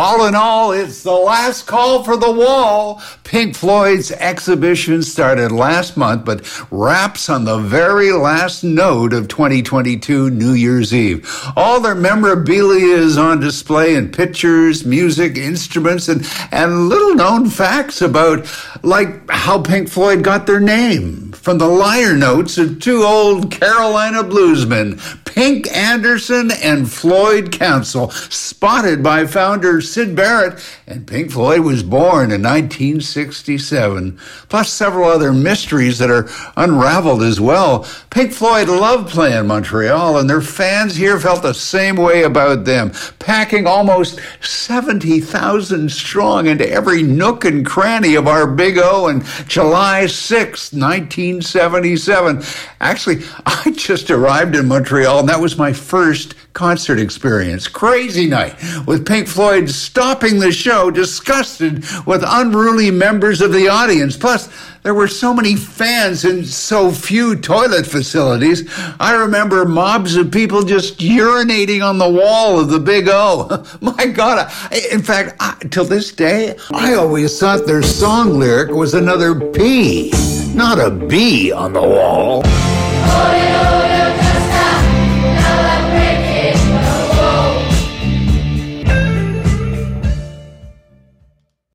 All in all, it's the last call for the wall. Pink Floyd's exhibition started last month, but wraps on the very last note of 2022 New Year's Eve. All their memorabilia is on display in pictures, music, instruments, and, and little known facts about, like, how Pink Floyd got their name from the liner notes of two old Carolina bluesmen, Pink Anderson and Floyd Council, spotted by founder Syd Barrett, and Pink Floyd was born in 1967, plus several other mysteries that are unraveled as well. Pink Floyd loved playing Montreal, and their fans here felt the same way about them, packing almost 70,000 strong into every nook and cranny of our Big O on July 6, 1977. Actually, I just arrived in Montreal, and that was my first concert experience. Crazy night with Pink Floyd stopping the show, disgusted with unruly members of the audience. Plus, there were so many fans and so few toilet facilities. I remember mobs of people just urinating on the wall of the Big O. My God. I, in fact, I, till this day, I always thought their song lyric was another P, not a B on the wall.